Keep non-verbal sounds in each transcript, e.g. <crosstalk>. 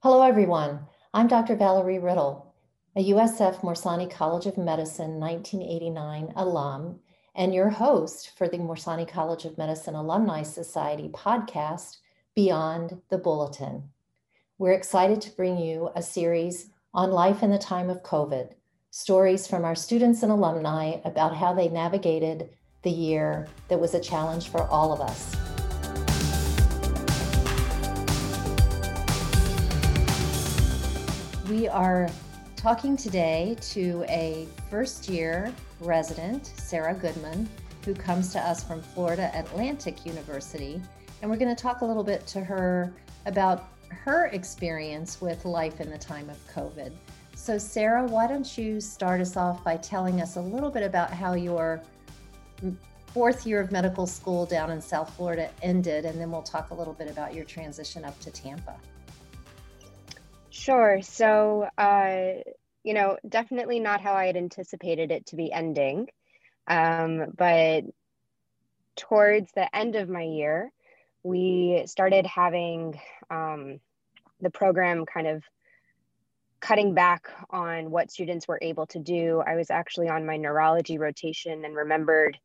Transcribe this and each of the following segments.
Hello, everyone. I'm Dr. Valerie Riddle, a USF Morsani College of Medicine 1989 alum and your host for the Morsani College of Medicine Alumni Society podcast, Beyond the Bulletin. We're excited to bring you a series on life in the time of COVID, stories from our students and alumni about how they navigated the year that was a challenge for all of us. We are talking today to a first year resident, Sarah Goodman, who comes to us from Florida Atlantic University. And we're going to talk a little bit to her about her experience with life in the time of COVID. So, Sarah, why don't you start us off by telling us a little bit about how your fourth year of medical school down in South Florida ended, and then we'll talk a little bit about your transition up to Tampa. Sure. So, uh, you know, definitely not how I had anticipated it to be ending. Um, but towards the end of my year, we started having um, the program kind of cutting back on what students were able to do. I was actually on my neurology rotation and remembered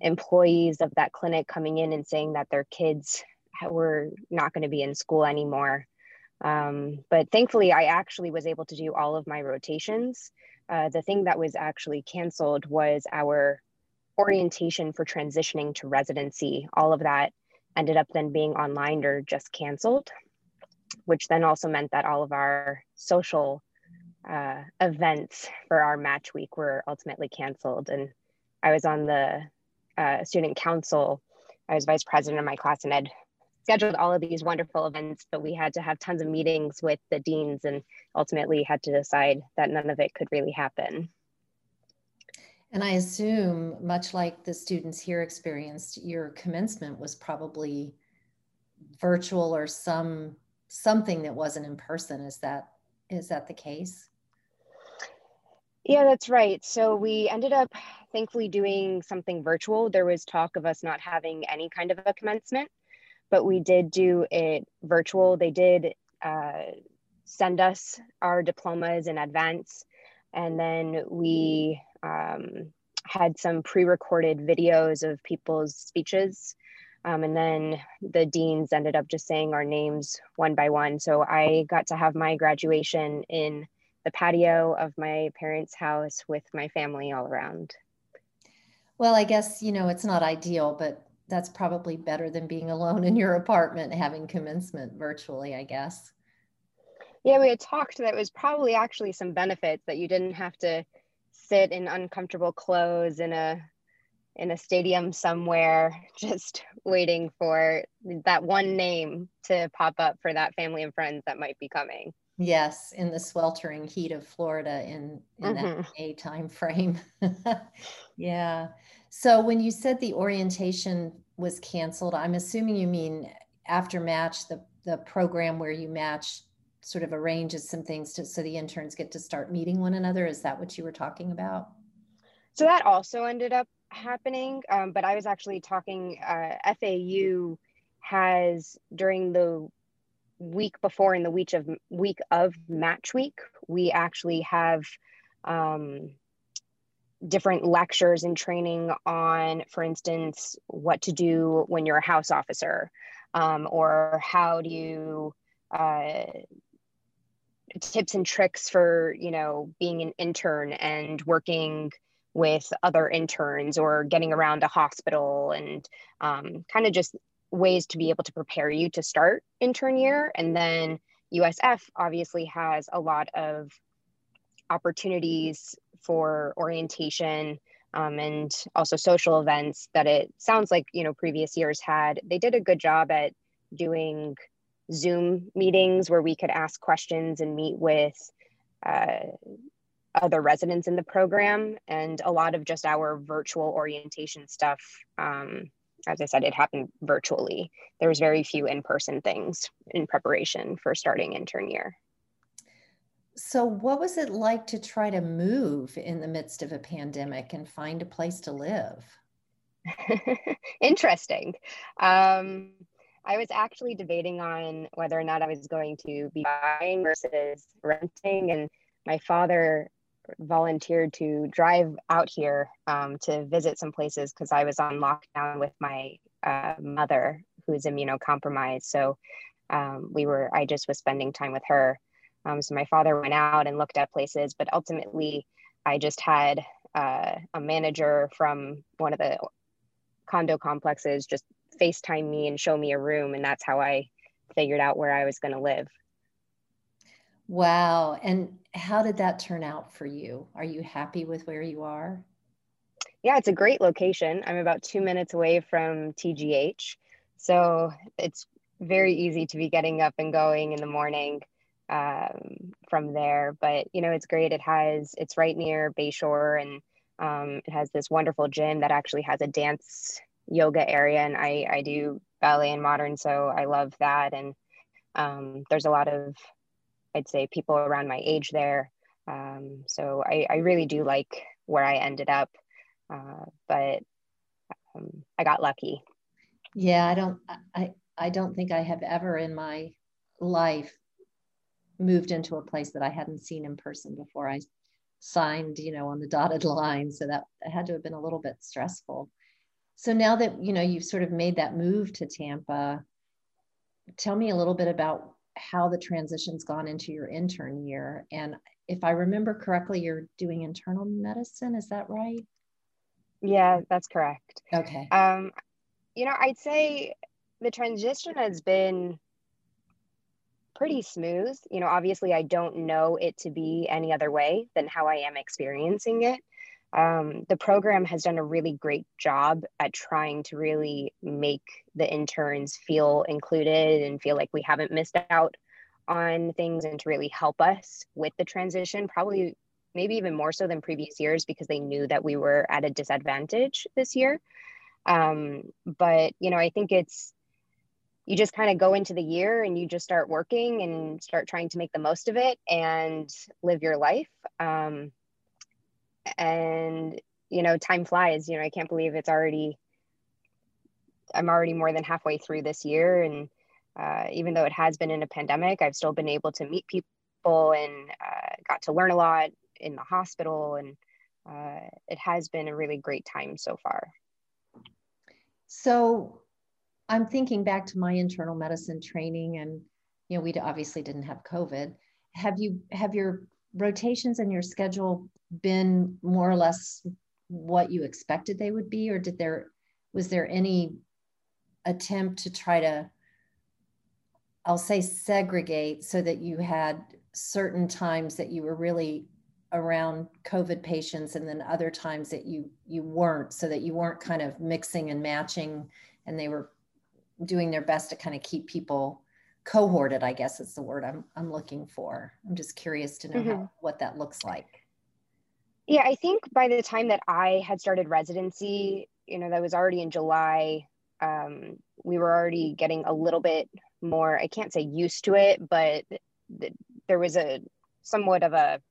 employees of that clinic coming in and saying that their kids were not going to be in school anymore. Um, but thankfully, I actually was able to do all of my rotations. Uh, the thing that was actually canceled was our orientation for transitioning to residency. All of that ended up then being online or just canceled, which then also meant that all of our social uh, events for our match week were ultimately canceled. And I was on the uh, student council. I was vice president of my class and had scheduled all of these wonderful events, but we had to have tons of meetings with the deans and ultimately had to decide that none of it could really happen. And I assume, much like the students here experienced, your commencement was probably virtual or some something that wasn't in person. Is that is that the case? Yeah, that's right. So we ended up thankfully doing something virtual. There was talk of us not having any kind of a commencement but we did do it virtual. They did uh, send us our diplomas in advance, and then we um, had some pre-recorded videos of people's speeches. Um, and then the deans ended up just saying our names one by one. So I got to have my graduation in the patio of my parents' house with my family all around. Well, I guess, you know, it's not ideal, but that's probably better than being alone in your apartment having commencement virtually, I guess. Yeah, we had talked that was probably actually some benefits that you didn't have to sit in uncomfortable clothes in a in a stadium somewhere <laughs> just waiting for that one name to pop up for that family and friends that might be coming. Yes, in the sweltering heat of Florida in, in mm-hmm. that May time frame. <laughs> yeah. So when you said the orientation was canceled, I'm assuming you mean after match, the, the program where you match sort of arranges some things to, so the interns get to start meeting one another. Is that what you were talking about? So that also ended up happening, um, but I was actually talking, uh, FAU has during the week before in the week of week of match week, we actually have um, different lectures and training on, for instance, what to do when you're a house officer, um, or how do you uh, tips and tricks for you know being an intern and working with other interns or getting around a hospital and um, kind of just ways to be able to prepare you to start intern year. And then USF obviously has a lot of opportunities for orientation um, and also social events that it sounds like you know previous years had. They did a good job at doing Zoom meetings where we could ask questions and meet with uh, other residents in the program, and a lot of just our virtual orientation stuff um, as I said, it happened virtually. There was very few in-person things in preparation for starting intern year. So what was it like to try to move in the midst of a pandemic and find a place to live? <laughs> Interesting. Um, I was actually debating on whether or not I was going to be buying versus renting. And my father volunteered to drive out here um, to visit some places because I was on lockdown with my uh, mother, who is immunocompromised. So um, we were, I just was spending time with her. Um, so my father went out and looked at places, but ultimately, I just had uh, a manager from one of the condo complexes just FaceTime me and show me a room. And that's how I figured out where I was going to live. Wow. And how did that turn out for you? Are you happy with where you are? Yeah, it's a great location. I'm about two minutes away from TGH. So it's very easy to be getting up and going in the morning um, from there. But, you know, it's great. It has, it's right near Bayshore and um, it has this wonderful gym that actually has a dance yoga area and I, I do ballet and modern, so I love that. And um, there's a lot of, I'd say, people around my age there. Um, so I, I really do like where I ended up, uh, but um, I got lucky. Yeah, I don't, I, I don't think I have ever in my life moved into a place that I hadn't seen in person before I signed, you know, on the <laughs> dotted line. So that had to have been a little bit stressful. So now that you know you've sort of made that move to Tampa, tell me a little bit about how the transition's gone into your intern year. And if I remember correctly, you're doing internal medicine. Is that right? Yeah, that's correct. Okay. Um, you know, I'd say the transition has been pretty smooth. You know, obviously, I don't know it to be any other way than how I am experiencing it um, the program has done a really great job at trying to really make the interns feel included and feel like we haven't missed out on things and to really help us with the transition probably maybe even more so than previous years because they knew that we were at a disadvantage this year um, but you know i think it's you just kind of go into the year and you just start working and start trying to make the most of it and live your life um, and you know time flies you know i can't believe it's already i'm already more than halfway through this year and uh, even though it has been in a pandemic i've still been able to meet people and uh, got to learn a lot in the hospital and uh, it has been a really great time so far. So i'm thinking back to my internal medicine training and you know we obviously didn't have covid. Have you have your rotations and your schedule been more or less what you expected they would be? Or did there was there any attempt to try to i'll say segregate so that you had certain times that you were really around covid patients and then other times that you you weren't so that you weren't kind of mixing and matching and they were doing their best to kind of keep people cohorted i guess is the word i'm, I'm looking for i'm just curious to know mm-hmm. how, what that looks like yeah, I think by the time that I had started residency, you know, that was already in July. Um, we were already getting a little bit more, I can't say used to it, but th- there was a somewhat of a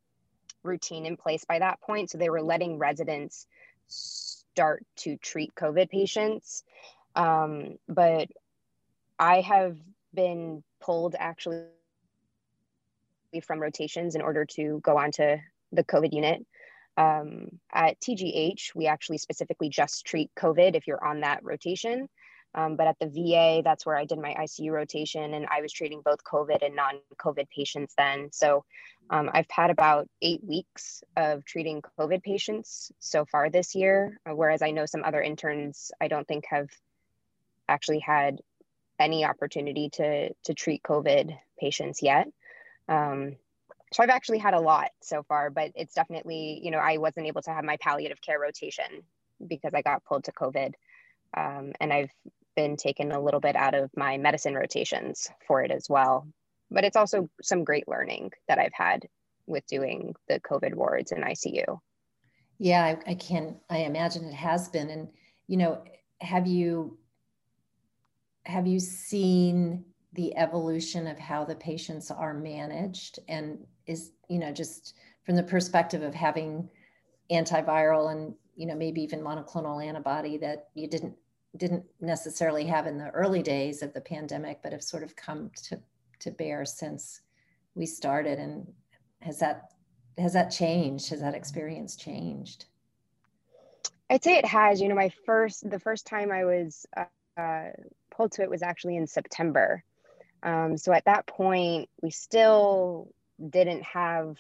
routine in place by that point. So they were letting residents start to treat COVID patients. Um, but I have been pulled actually from rotations in order to go on to the COVID unit. Um, at TGH, we actually specifically just treat COVID if you're on that rotation. Um, but at the VA, that's where I did my ICU rotation, and I was treating both COVID and non COVID patients then. So um, I've had about eight weeks of treating COVID patients so far this year, uh, whereas I know some other interns I don't think have actually had any opportunity to, to treat COVID patients yet. Um, so I've actually had a lot so far, but it's definitely, you know, I wasn't able to have my palliative care rotation because I got pulled to COVID. Um, and I've been taken a little bit out of my medicine rotations for it as well. But it's also some great learning that I've had with doing the COVID wards in ICU. Yeah, I, I can, I imagine it has been. And, you know, have you, have you seen the evolution of how the patients are managed and is you know just from the perspective of having antiviral and you know maybe even monoclonal antibody that you didn't didn't necessarily have in the early days of the pandemic, but have sort of come to, to bear since we started. And has that has that changed? Has that experience changed? I'd say it has. You know, my first the first time I was uh, uh, pulled to it was actually in September. Um, so at that point, we still didn't have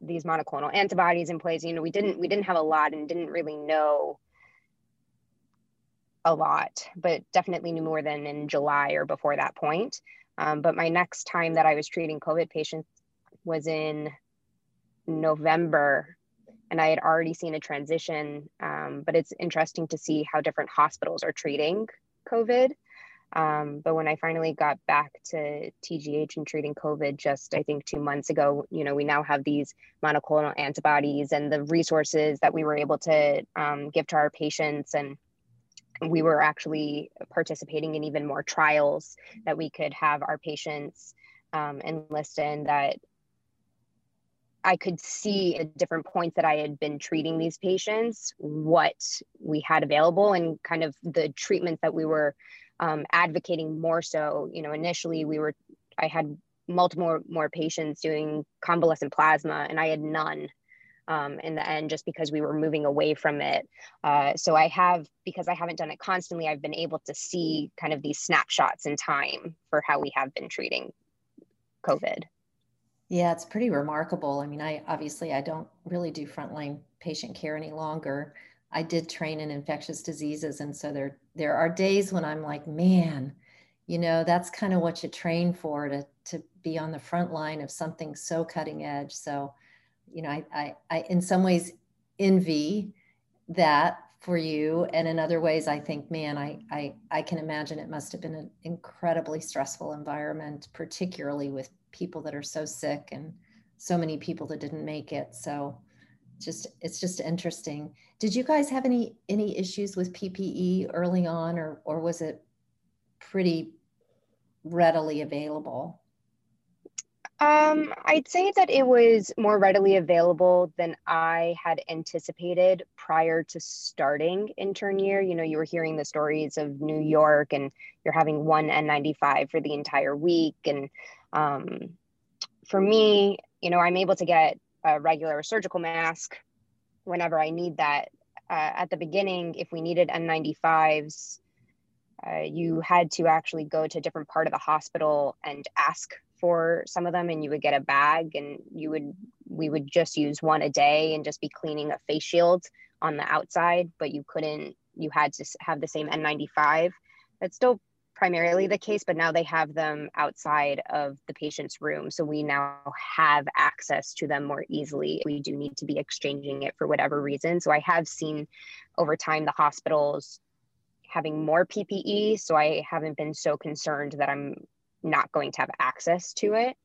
these monoclonal antibodies in place. You know, we didn't we didn't have a lot and didn't really know a lot, but definitely knew more than in July or before that point. Um, but my next time that I was treating COVID patients was in November, and I had already seen a transition. Um, but it's interesting to see how different hospitals are treating COVID. Um, but when I finally got back to TGH and treating COVID just, I think, two months ago, you know, we now have these monoclonal antibodies and the resources that we were able to um, give to our patients. And we were actually participating in even more trials that we could have our patients um, enlist in that I could see at different points that I had been treating these patients what we had available and kind of the treatments that we were um, advocating more so. You know, initially we were, I had multiple more, more patients doing convalescent plasma and I had none um, in the end just because we were moving away from it. Uh, so I have, because I haven't done it constantly, I've been able to see kind of these snapshots in time for how we have been treating COVID. Yeah, it's pretty remarkable. I mean, I obviously I don't really do frontline patient care any longer. I did train in infectious diseases, and so there there are days when I'm like, man, you know, that's kind of what you train for to to be on the front line of something so cutting edge. So you know, I, I, I in some ways envy that for you. And in other ways, I think, man, I, I, I can imagine it must have been an incredibly stressful environment, particularly with people that are so sick and so many people that didn't make it. So just, it's just interesting. Did you guys have any, any issues with PPE early on or, or was it pretty readily available? Um, I'd say that it was more readily available than I had anticipated prior to starting intern year. You know, you were hearing the stories of New York and you're having one N95 for the entire week. And um, for me, you know, I'm able to get a regular surgical mask whenever I need that. Uh, at the beginning, if we needed N95s, uh, you had to actually go to a different part of the hospital and ask for some of them and you would get a bag and you would we would just use one a day and just be cleaning a face shield on the outside but you couldn't you had to have the same n95 that's still primarily the case but now they have them outside of the patient's room so we now have access to them more easily we do need to be exchanging it for whatever reason so i have seen over time the hospitals having more ppe so i haven't been so concerned that i'm not going to have access to it.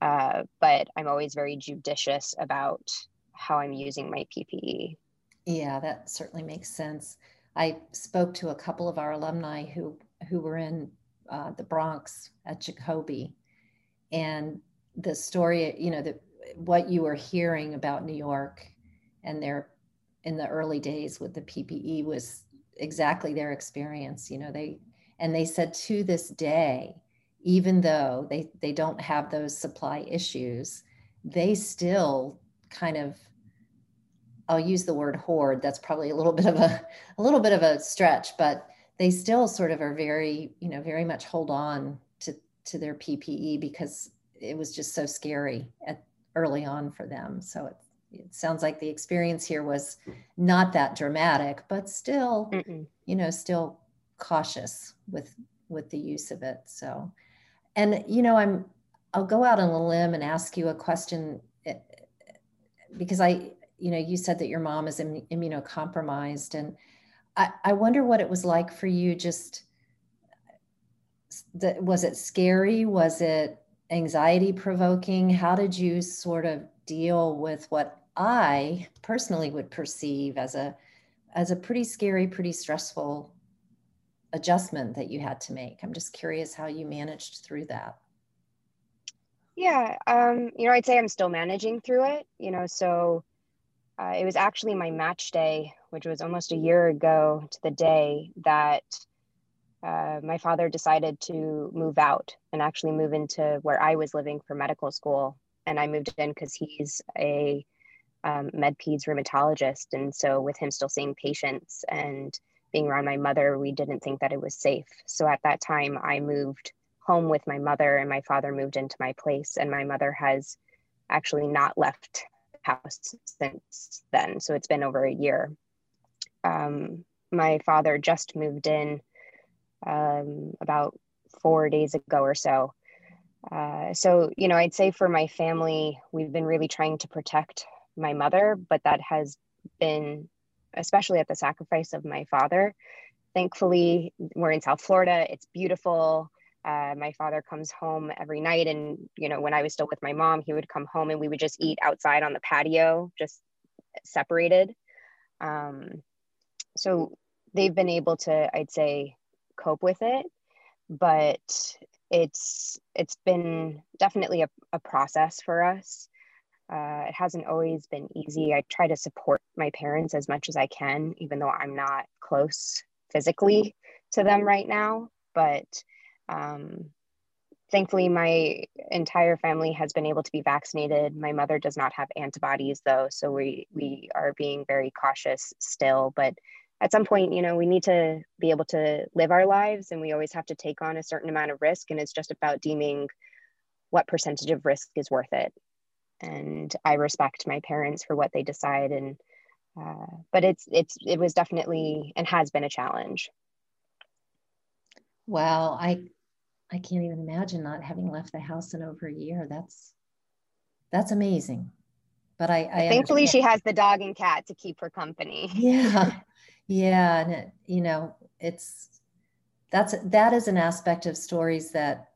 Uh, but I'm always very judicious about how I'm using my PPE. Yeah, that certainly makes sense. I spoke to a couple of our alumni who who were in uh, the Bronx at Jacobi, and the story, you know, the, what you were hearing about New York and their in the early days with the PPE was exactly their experience. You know, they and they said to this day, even though they, they don't have those supply issues, they still kind of I'll use the word hoard. That's probably a little bit of a a little bit of a stretch, but they still sort of are very, you know, very much hold on to to their PPE because it was just so scary at early on for them. So it it sounds like the experience here was not that dramatic, but still, Mm-mm. you know, still cautious with with the use of it. So and you know i'm i'll go out on a limb and ask you a question eh, because i you know you said that your mom is immunocompromised and i i wonder what it was like for you just was it scary was it anxiety provoking how did you sort of deal with what i personally would perceive as a as a pretty scary pretty stressful adjustment that you had to make. I'm just curious how you managed through that. Yeah, um, you know, I'd say I'm still managing through it. You know, so uh, it was actually my match day which was almost a year ago to the day that uh, my father decided to move out and actually move into where I was living for medical school. And I moved in because he's a um, med peds rheumatologist. And so, with him still seeing patients and being around my mother, we didn't think that it was safe. So, at that time, I moved home with my mother, and my father moved into my place. And my mother has actually not left house since then. So, it's been over a year. Um, my father just moved in um, about four days ago or so. Uh, so, you know, I'd say for my family, we've been really trying to protect my mother, but that has been, especially at the sacrifice of my father. Thankfully, we're in South Florida. It's beautiful. Uh, my father comes home every night. And, you know, when I was still with my mom, he would come home and we would just eat outside on the patio, just separated. Um, so they've been able to, I'd say, cope with it but it's it's been definitely a, a process for us. Uh, it hasn't always been easy. I try to support my parents as much as i can even though i'm not close physically to them right now but um, thankfully my entire family has been able to be vaccinated. My mother does not have antibodies though so we we are being very cautious still but at some point, you know, we need to be able to live our lives and we always have to take on a certain amount of risk. And it's just about deeming what percentage of risk is worth it. And I respect my parents for what they decide. And, uh, but it's, it's, it was definitely and has been a challenge. Wow. I, I can't even imagine not having left the house in over a year. That's, that's amazing. But I, I thankfully understand. she has the dog and cat to keep her company. Yeah. <laughs> Yeah, and it, you know, it's that's that is an aspect of stories that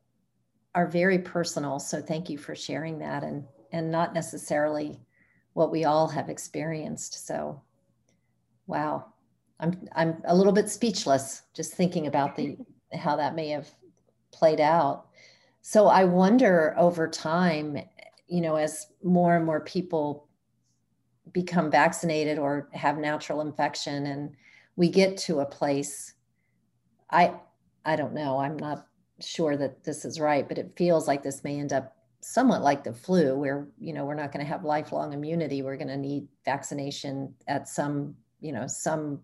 are very personal. So thank you for sharing that, and and not necessarily what we all have experienced. So, wow, I'm I'm a little bit speechless just thinking about the <laughs> how that may have played out. So I wonder over time, you know, as more and more people become vaccinated or have natural infection and we get to a place i i don't know i'm not sure that this is right but it feels like this may end up somewhat like the flu where you know we're not going to have lifelong immunity. We're going to need vaccination at some you know some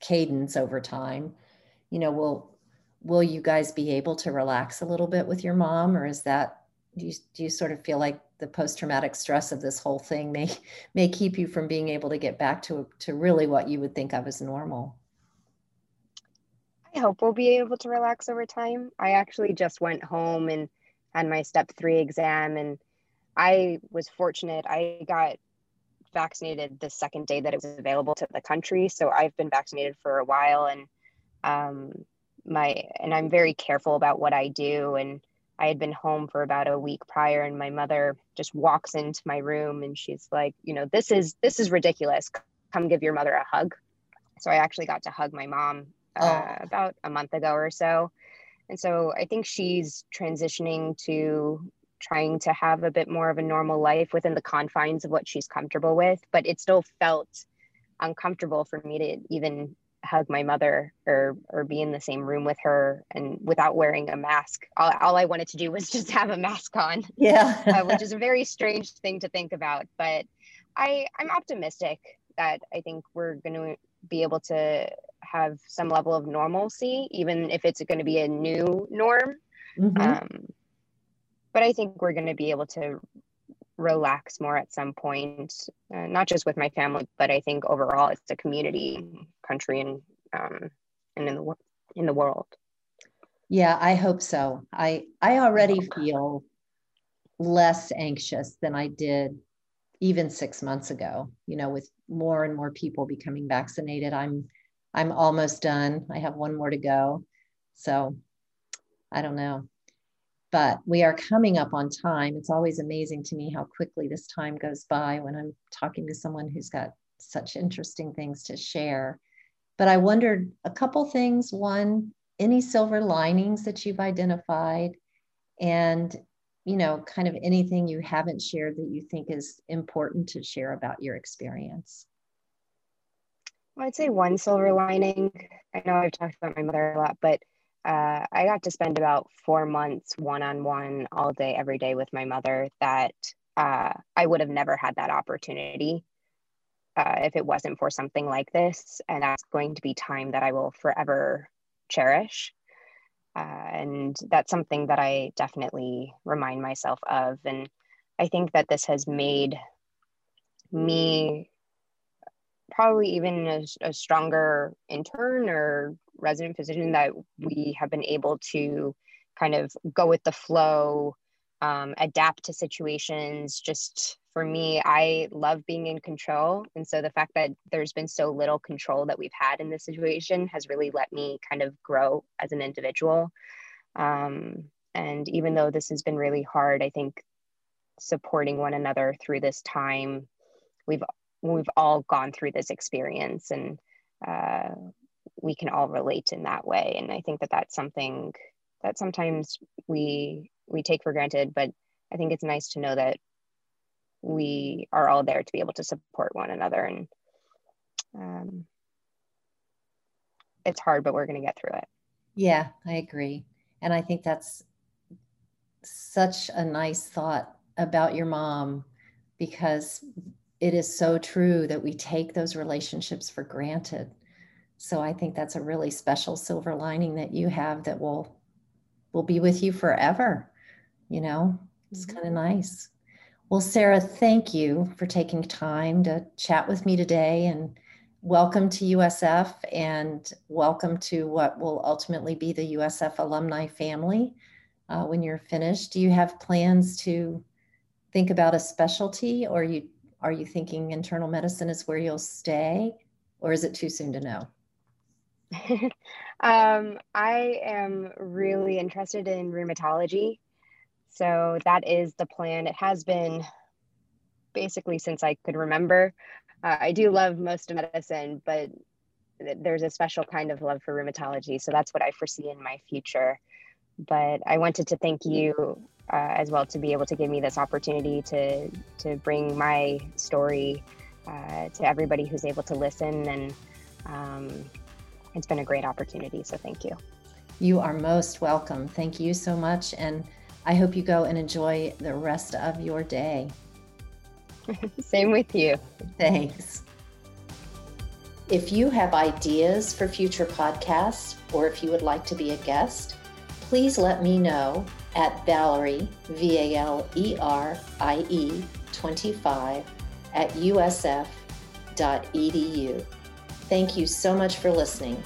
cadence over time. You know will will you guys be able to relax a little bit with your mom or is that do you, do you sort of feel like the post-traumatic stress of this whole thing may <laughs> may keep you from being able to get back to to really what you would think of as normal. I hope we'll be able to relax over time. I actually just went home and had my step three exam and i was fortunate. I got vaccinated the second day that it was available to the country so i've been vaccinated for a while and um my and i'm very careful about what i do and I had been home for about a week prior and my mother just walks into my room and she's like, you know, this is this is ridiculous. Come give your mother a hug. So I actually got to hug my mom uh, oh. about a month ago or so. And so I think she's transitioning to trying to have a bit more of a normal life within the confines of what she's comfortable with, but it still felt uncomfortable for me to even hug my mother or or be in the same room with her and without wearing a mask. All, all i wanted to do was <laughs> just have a mask on yeah. uh, which is a very strange thing to think about but i i'm optimistic that i think we're going to be able to have some level of normalcy even if it's going to be a new norm. Mm-hmm. um, but i think we're going to be able to relax more at some point, uh, not just with my family, but I think overall it's a community, country, and um, and in the in the world. Yeah, I hope so. I I already feel less anxious than I did even six months ago. You know, with more and more people becoming vaccinated, I'm I'm almost done. I have one more to go. So I don't know but we are coming up on time. It's always amazing to me how quickly this time goes by when I'm talking to someone who's got such interesting things to share. But I wondered a couple things. One, any silver linings that you've identified, and you know, kind of anything you haven't shared that you think is important to share about your experience. Well, I'd say one silver lining. I know I've talked about my mother a lot, but uh, I got to spend about four months one on one all day, every day with my mother that uh, I would have never had that opportunity uh, if it wasn't for something like this. And that's going to be time that I will forever cherish. Uh, and that's something that I definitely remind myself of. And I think that this has made me probably even a, a stronger intern or resident physician that we have been able to kind of go with the flow, um, adapt to situations. Just for me, I love being in control. And so the fact that there's been so little control that we've had in this situation has really let me kind of grow as an individual. Um, and even though this has been really hard, I think supporting one another through this time, we've we've all gone through this experience and uh, we can all relate in that way. And i think that that's something that sometimes we we take for granted but i think it's nice to know that we are all there to be able to support one another. And um, it's hard but we're going to get through it. Yeah i agree. And i think that's such a nice thought about your mom because it is so true that we take those relationships for granted so I think that's a really special silver lining that you have that will will be with you forever. You know, it's mm-hmm. kind of nice. Well, Sarah, thank you for taking time to chat with me today and welcome to USF and welcome to what will ultimately be the USF alumni family uh, when you're finished. Do you have plans to think about a specialty or you are you thinking internal medicine is where you'll stay or is it too soon to know? <laughs> um, I am really interested in rheumatology. So that is the plan. It has been basically since I could remember. Uh, I do love most of medicine, but there's a special kind of love for rheumatology. So that's what I foresee in my future. But I wanted to thank you uh, as well to be able to give me this opportunity to to bring my story uh, to everybody who's able to listen and um, it's been a great opportunity. So thank you. You are most welcome. Thank you so much. And I hope you go and enjoy the rest of your day. <laughs> Same with you. Thanks. If you have ideas for future podcasts or if you would like to be a guest, please let me know at Valerie, V A L E R I E 25 at usf.edu. Thank you so much for listening.